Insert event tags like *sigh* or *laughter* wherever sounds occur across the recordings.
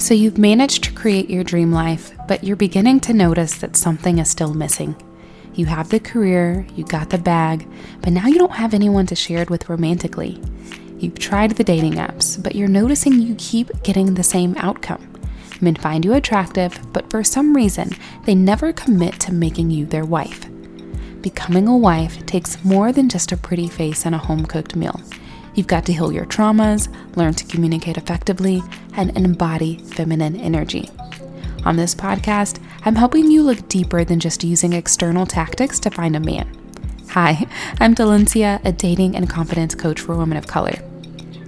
So you've managed to create your dream life, but you're beginning to notice that something is still missing. You have the career, you got the bag, but now you don't have anyone to share it with romantically. You've tried the dating apps, but you're noticing you keep getting the same outcome. Men find you attractive, but for some reason, they never commit to making you their wife. Becoming a wife takes more than just a pretty face and a home cooked meal. You've got to heal your traumas, learn to communicate effectively, and embody feminine energy. On this podcast, I'm helping you look deeper than just using external tactics to find a man. Hi, I'm Delencia, a dating and confidence coach for women of color.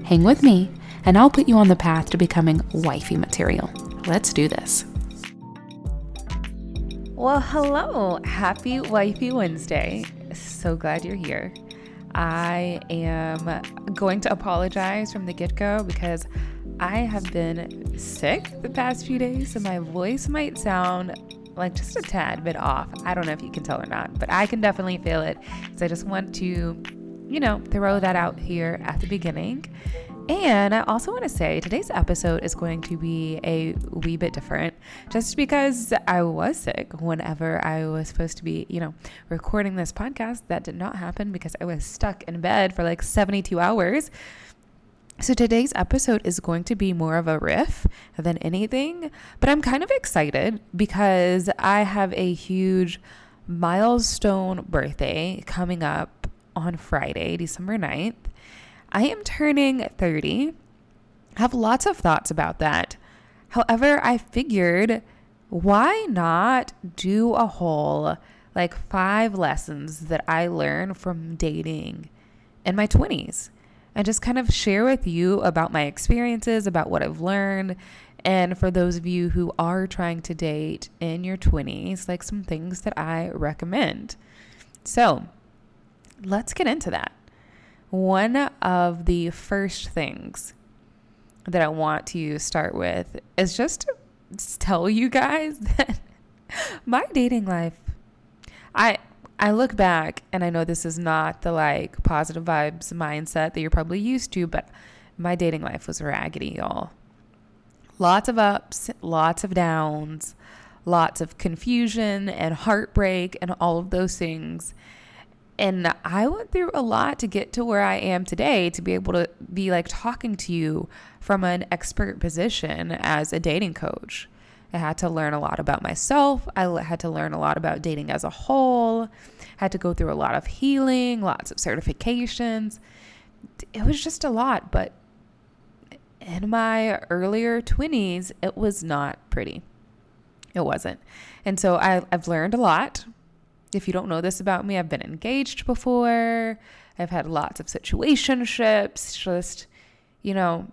Hang with me, and I'll put you on the path to becoming wifey material. Let's do this. Well, hello. Happy Wifey Wednesday. So glad you're here. I am going to apologize from the get go because I have been sick the past few days, so my voice might sound like just a tad bit off. I don't know if you can tell or not, but I can definitely feel it. So I just want to, you know, throw that out here at the beginning. And I also want to say today's episode is going to be a wee bit different just because I was sick whenever I was supposed to be, you know, recording this podcast. That did not happen because I was stuck in bed for like 72 hours. So today's episode is going to be more of a riff than anything, but I'm kind of excited because I have a huge milestone birthday coming up on Friday, December 9th. I am turning 30. I have lots of thoughts about that. However, I figured why not do a whole like five lessons that I learned from dating in my 20s and just kind of share with you about my experiences, about what I've learned. And for those of you who are trying to date in your 20s, like some things that I recommend. So let's get into that. One of the first things that I want to start with is just to tell you guys *laughs* that my dating life, I I look back and I know this is not the like positive vibes mindset that you're probably used to, but my dating life was raggedy, y'all. Lots of ups, lots of downs, lots of confusion and heartbreak and all of those things. And I went through a lot to get to where I am today to be able to be like talking to you from an expert position as a dating coach. I had to learn a lot about myself. I had to learn a lot about dating as a whole. I had to go through a lot of healing, lots of certifications. It was just a lot, but in my earlier 20s, it was not pretty. It wasn't. And so I, have learned a lot if you don't know this about me, I've been engaged before. I've had lots of situationships. Just, you know,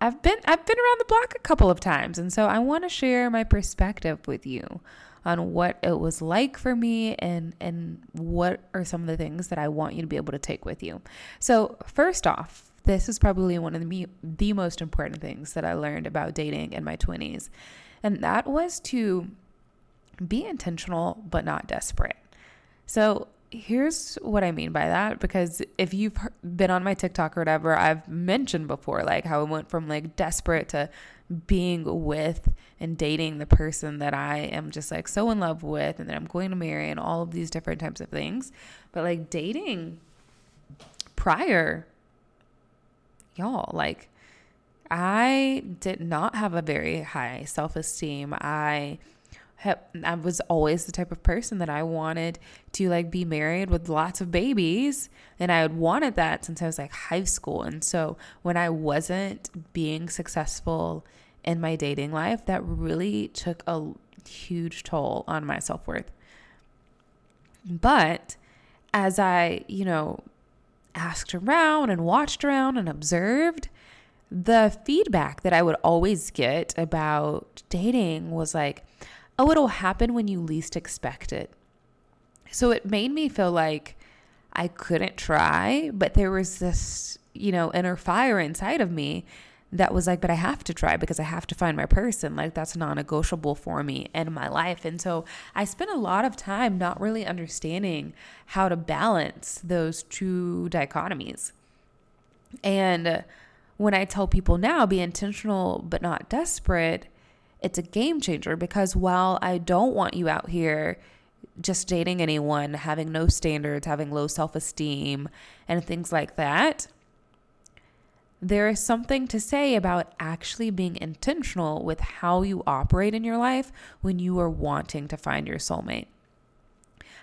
I've been I've been around the block a couple of times, and so I want to share my perspective with you on what it was like for me and and what are some of the things that I want you to be able to take with you. So, first off, this is probably one of the the most important things that I learned about dating in my 20s. And that was to be intentional but not desperate. So, here's what I mean by that because if you've been on my TikTok or whatever, I've mentioned before like how I went from like desperate to being with and dating the person that I am just like so in love with and that I'm going to marry and all of these different types of things. But like dating prior, y'all, like I did not have a very high self esteem. I I was always the type of person that I wanted to like be married with lots of babies and I had wanted that since I was like high school. And so when I wasn't being successful in my dating life that really took a huge toll on my self-worth. But as I you know asked around and watched around and observed the feedback that I would always get about dating was like oh, it'll happen when you least expect it. So it made me feel like I couldn't try, but there was this, you know, inner fire inside of me that was like, but I have to try because I have to find my person. Like that's non negotiable for me in my life. And so I spent a lot of time not really understanding how to balance those two dichotomies. And when I tell people now be intentional but not desperate, it's a game changer because while I don't want you out here just dating anyone, having no standards, having low self esteem, and things like that, there is something to say about actually being intentional with how you operate in your life when you are wanting to find your soulmate.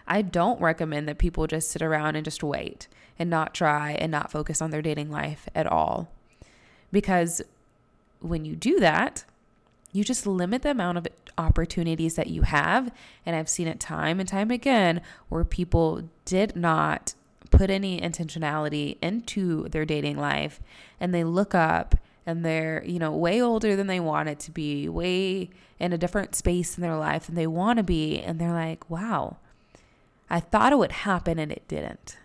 I don't recommend that people just sit around and just wait and not try and not focus on their dating life at all. Because when you do that, you just limit the amount of opportunities that you have. And I've seen it time and time again where people did not put any intentionality into their dating life and they look up and they're, you know, way older than they want it to be, way in a different space in their life than they want to be. And they're like, wow, I thought it would happen and it didn't.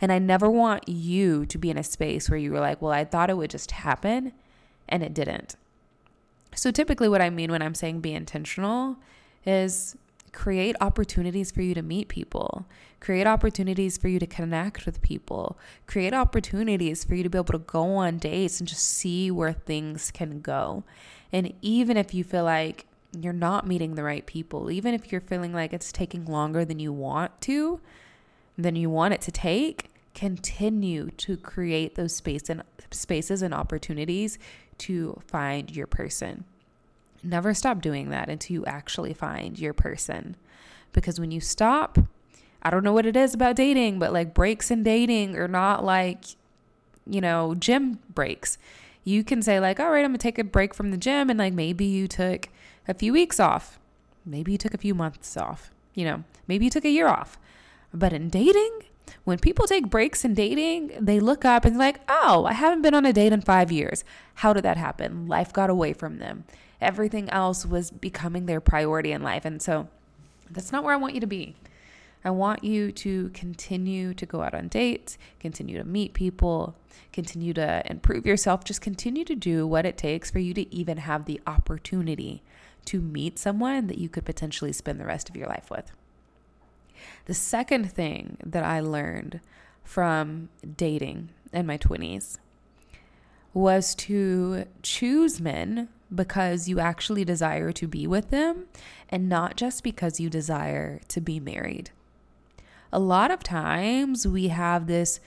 And I never want you to be in a space where you were like, well, I thought it would just happen and it didn't. So typically, what I mean when I'm saying be intentional is create opportunities for you to meet people, create opportunities for you to connect with people, create opportunities for you to be able to go on dates and just see where things can go. And even if you feel like you're not meeting the right people, even if you're feeling like it's taking longer than you want to, than you want it to take, continue to create those space and spaces and opportunities to find your person. Never stop doing that until you actually find your person. Because when you stop, I don't know what it is about dating, but like breaks in dating are not like, you know, gym breaks. You can say, like, all right, I'm gonna take a break from the gym, and like maybe you took a few weeks off. Maybe you took a few months off. You know, maybe you took a year off. But in dating, when people take breaks in dating, they look up and like, oh, I haven't been on a date in five years. How did that happen? Life got away from them. Everything else was becoming their priority in life. And so that's not where I want you to be. I want you to continue to go out on dates, continue to meet people, continue to improve yourself. Just continue to do what it takes for you to even have the opportunity to meet someone that you could potentially spend the rest of your life with. The second thing that I learned from dating in my 20s was to choose men because you actually desire to be with them and not just because you desire to be married. A lot of times we have this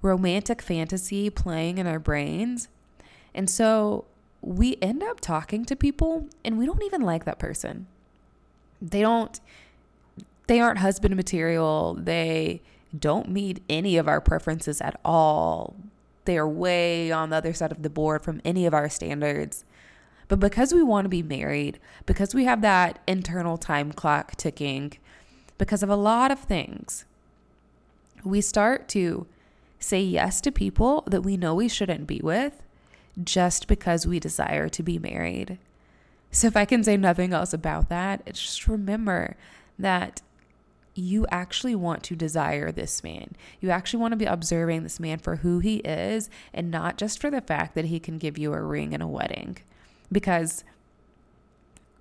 romantic fantasy playing in our brains. And so we end up talking to people and we don't even like that person. They don't they aren't husband material. They don't meet any of our preferences at all. They are way on the other side of the board from any of our standards. But because we want to be married, because we have that internal time clock ticking, because of a lot of things, we start to say yes to people that we know we shouldn't be with just because we desire to be married. So, if I can say nothing else about that, just remember that you actually want to desire this man. You actually want to be observing this man for who he is and not just for the fact that he can give you a ring and a wedding. Because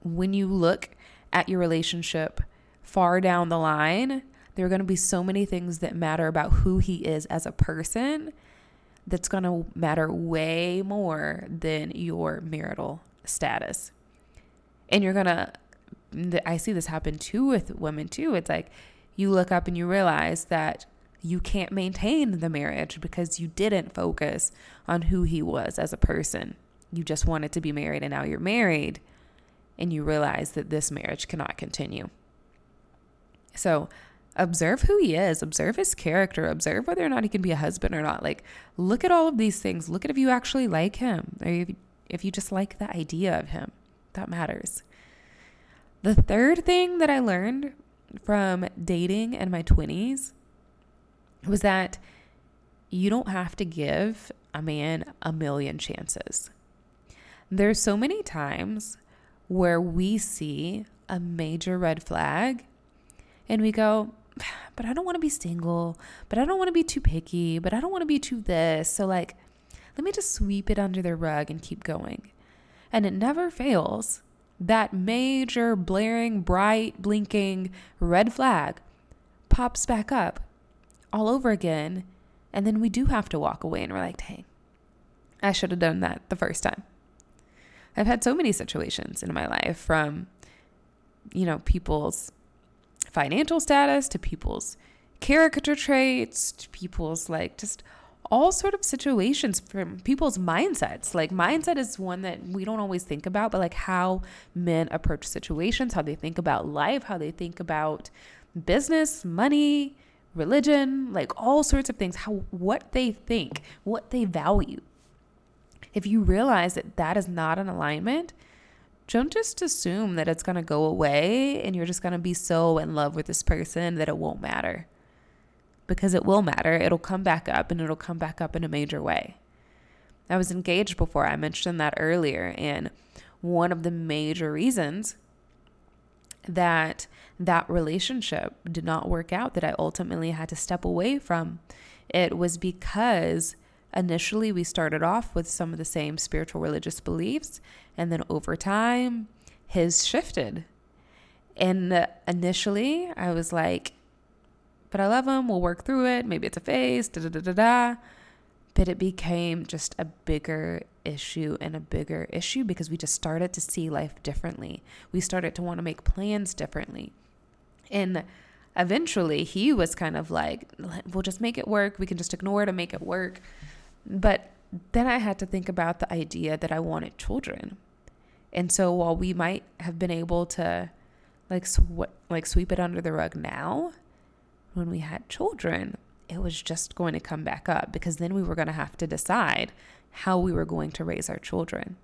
when you look at your relationship far down the line, there are going to be so many things that matter about who he is as a person that's going to matter way more than your marital status. And you're going to I see this happen too with women too. It's like you look up and you realize that you can't maintain the marriage because you didn't focus on who he was as a person. You just wanted to be married and now you're married and you realize that this marriage cannot continue. So, observe who he is, observe his character, observe whether or not he can be a husband or not. Like, look at all of these things. Look at if you actually like him or if, if you just like the idea of him. That matters. The third thing that I learned from dating in my 20s was that you don't have to give a man a million chances. There's so many times where we see a major red flag and we go, but I don't want to be single, but I don't want to be too picky, but I don't want to be too this. So, like, let me just sweep it under the rug and keep going. And it never fails that major, blaring, bright, blinking red flag pops back up all over again. And then we do have to walk away and we're like, hey, I should have done that the first time. I've had so many situations in my life from, you know, people's financial status to people's character traits to people's like just all sort of situations from people's mindsets. Like mindset is one that we don't always think about, but like how men approach situations, how they think about life, how they think about business, money, religion, like all sorts of things, how what they think, what they value. If you realize that that is not an alignment, don't just assume that it's going to go away and you're just going to be so in love with this person that it won't matter because it will matter. It'll come back up and it'll come back up in a major way. I was engaged before, I mentioned that earlier. And one of the major reasons that that relationship did not work out, that I ultimately had to step away from, it was because initially we started off with some of the same spiritual religious beliefs. And then over time, his shifted. And uh, initially, I was like, but I love him. We'll work through it. Maybe it's a phase, da da da da da. But it became just a bigger issue and a bigger issue because we just started to see life differently. We started to want to make plans differently. And eventually he was kind of like, we'll just make it work. We can just ignore it and make it work. But then I had to think about the idea that I wanted children. And so while we might have been able to like sw- like sweep it under the rug now, when we had children, it was just going to come back up because then we were going to have to decide how we were going to raise our children.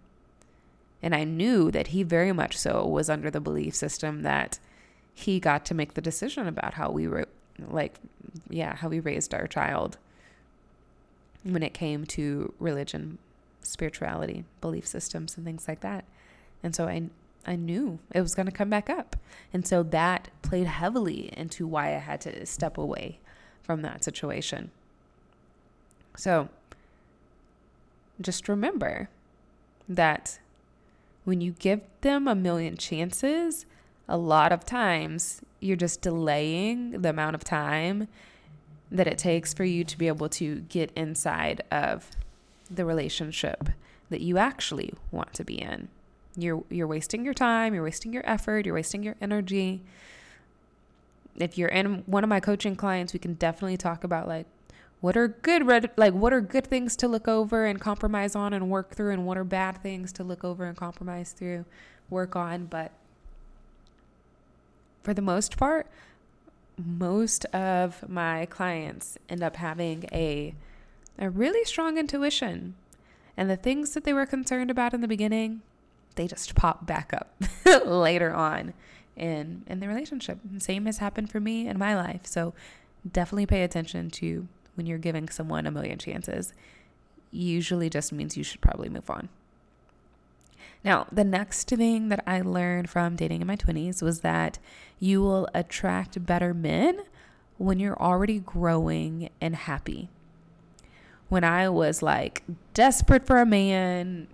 And I knew that he very much so was under the belief system that he got to make the decision about how we were, like, yeah, how we raised our child when it came to religion, spirituality, belief systems, and things like that. And so I I knew it was going to come back up. And so that played heavily into why I had to step away from that situation. So just remember that when you give them a million chances, a lot of times you're just delaying the amount of time that it takes for you to be able to get inside of the relationship that you actually want to be in. You're you're wasting your time, you're wasting your effort, you're wasting your energy. If you're in one of my coaching clients, we can definitely talk about like what are good red like what are good things to look over and compromise on and work through and what are bad things to look over and compromise through, work on, but for the most part, most of my clients end up having a a really strong intuition. And the things that they were concerned about in the beginning, they just pop back up *laughs* later on in in the relationship. Same has happened for me in my life. So definitely pay attention to when you're giving someone a million chances. Usually just means you should probably move on. Now, the next thing that I learned from dating in my 20s was that you will attract better men when you're already growing and happy. When I was like desperate for a man,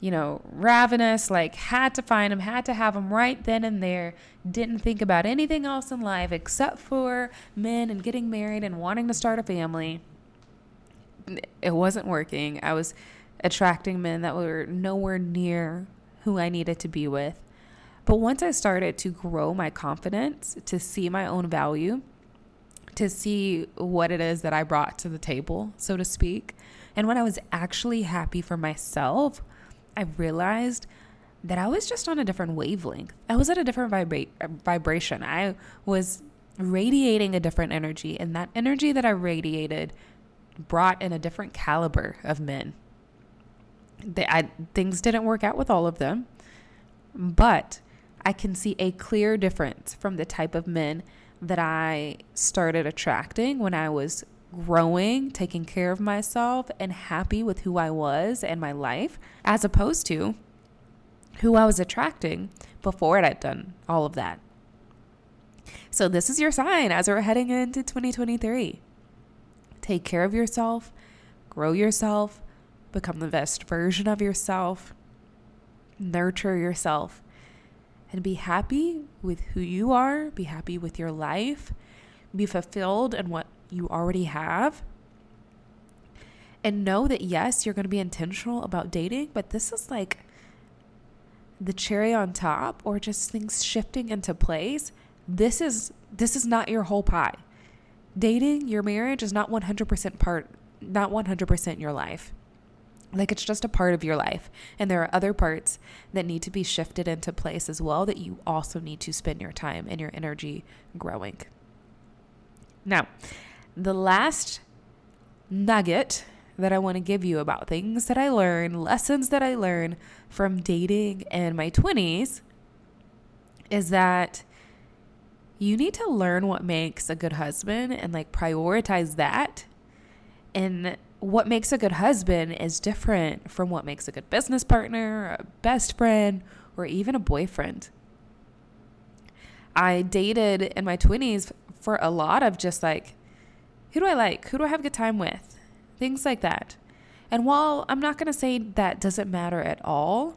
you know, ravenous, like had to find him, had to have him right then and there, didn't think about anything else in life except for men and getting married and wanting to start a family. It wasn't working. I was attracting men that were nowhere near who I needed to be with. But once I started to grow my confidence, to see my own value, to see what it is that I brought to the table, so to speak, and when I was actually happy for myself, I realized that I was just on a different wavelength. I was at a different vibra- vibration. I was radiating a different energy, and that energy that I radiated brought in a different caliber of men. They, I, things didn't work out with all of them, but I can see a clear difference from the type of men that I started attracting when I was growing, taking care of myself, and happy with who I was and my life, as opposed to who I was attracting before I had done all of that. So, this is your sign as we're heading into 2023. Take care of yourself, grow yourself, become the best version of yourself, nurture yourself, and be happy with who you are, be happy with your life, be fulfilled in what you already have. And know that yes, you're going to be intentional about dating, but this is like the cherry on top or just things shifting into place. This is this is not your whole pie. Dating, your marriage is not 100% part not 100% your life. Like it's just a part of your life. And there are other parts that need to be shifted into place as well that you also need to spend your time and your energy growing. Now, the last nugget that I want to give you about things that I learned, lessons that I learned from dating in my 20s is that you need to learn what makes a good husband and like prioritize that. And what makes a good husband is different from what makes a good business partner, a best friend, or even a boyfriend. I dated in my 20s for a lot of just like, who do I like? Who do I have a good time with? Things like that. And while I'm not going to say that doesn't matter at all,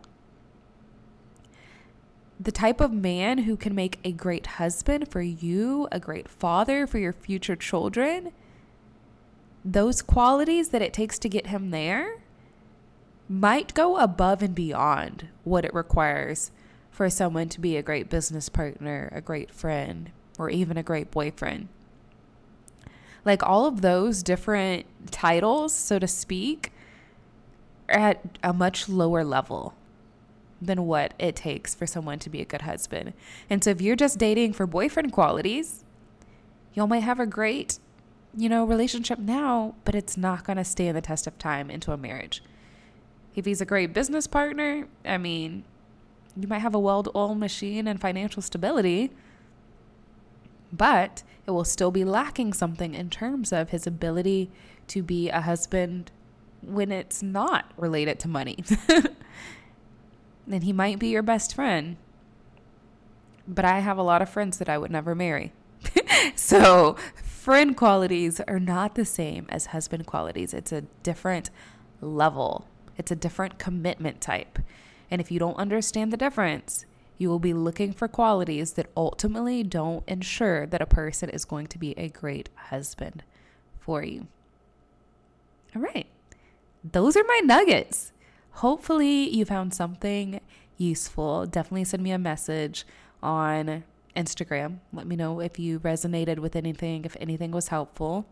the type of man who can make a great husband for you, a great father for your future children, those qualities that it takes to get him there might go above and beyond what it requires for someone to be a great business partner, a great friend, or even a great boyfriend. Like all of those different titles, so to speak, are at a much lower level than what it takes for someone to be a good husband. And so if you're just dating for boyfriend qualities, y'all might have a great, you know, relationship now, but it's not going to stand the test of time into a marriage. If he's a great business partner, I mean, you might have a well oiled machine and financial stability, but it will still be lacking something in terms of his ability to be a husband when it's not related to money. *laughs* then he might be your best friend. But I have a lot of friends that I would never marry. *laughs* so, friend qualities are not the same as husband qualities. It's a different level, it's a different commitment type. And if you don't understand the difference, you will be looking for qualities that ultimately don't ensure that a person is going to be a great husband for you. All right. Those are my nuggets. Hopefully, you found something useful. Definitely send me a message on Instagram. Let me know if you resonated with anything, if anything was helpful.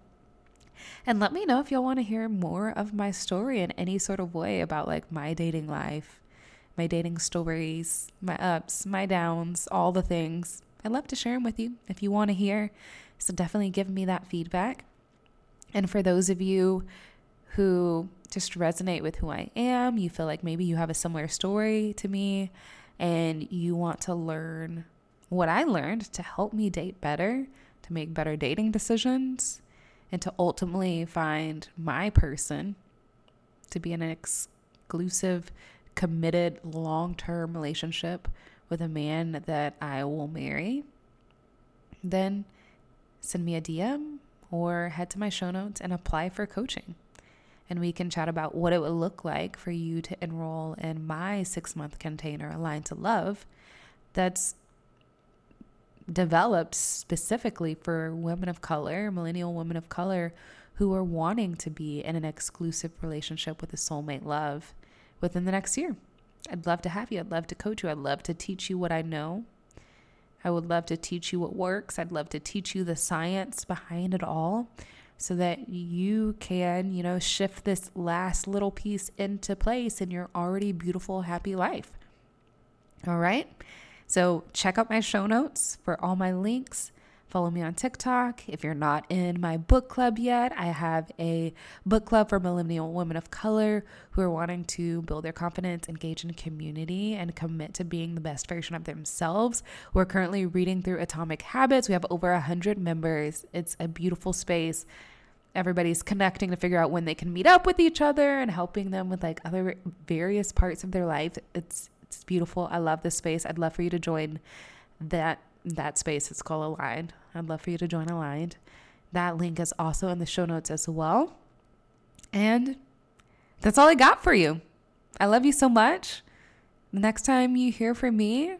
And let me know if y'all want to hear more of my story in any sort of way about like my dating life, my dating stories, my ups, my downs, all the things. I'd love to share them with you if you want to hear. So definitely give me that feedback. And for those of you who just resonate with who I am, you feel like maybe you have a similar story to me, and you want to learn what I learned to help me date better, to make better dating decisions, and to ultimately find my person to be an exclusive committed long term relationship with a man that I will marry, then send me a DM or head to my show notes and apply for coaching. And we can chat about what it would look like for you to enroll in my six month container, Aligned to Love, that's developed specifically for women of color, millennial women of color who are wanting to be in an exclusive relationship with a soulmate love within the next year. I'd love to have you. I'd love to coach you. I'd love to teach you what I know. I would love to teach you what works. I'd love to teach you the science behind it all so that you can, you know, shift this last little piece into place in your already beautiful, happy life. All right. So check out my show notes for all my links Follow me on TikTok. If you're not in my book club yet, I have a book club for millennial women of color who are wanting to build their confidence, engage in community, and commit to being the best version of themselves. We're currently reading through Atomic Habits. We have over 100 members. It's a beautiful space. Everybody's connecting to figure out when they can meet up with each other and helping them with like other various parts of their life. It's it's beautiful. I love this space. I'd love for you to join that that space. It's called Aligned. I'd love for you to join Aligned. That link is also in the show notes as well. And that's all I got for you. I love you so much. The next time you hear from me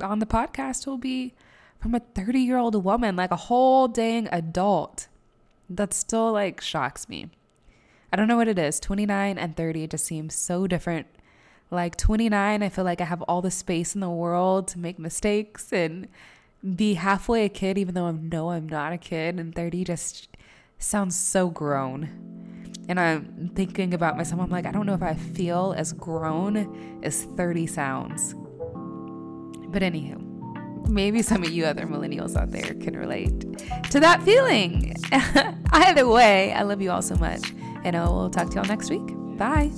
on the podcast will be from a 30 year old woman, like a whole dang adult. That still like shocks me. I don't know what it is. 29 and 30 just seems so different. Like 29, I feel like I have all the space in the world to make mistakes and be halfway a kid, even though I know I'm not a kid. And 30 just sounds so grown. And I'm thinking about myself, I'm like, I don't know if I feel as grown as 30 sounds. But anywho, maybe some of you other millennials out there can relate to that feeling. *laughs* Either way, I love you all so much. And I will talk to y'all next week. Bye.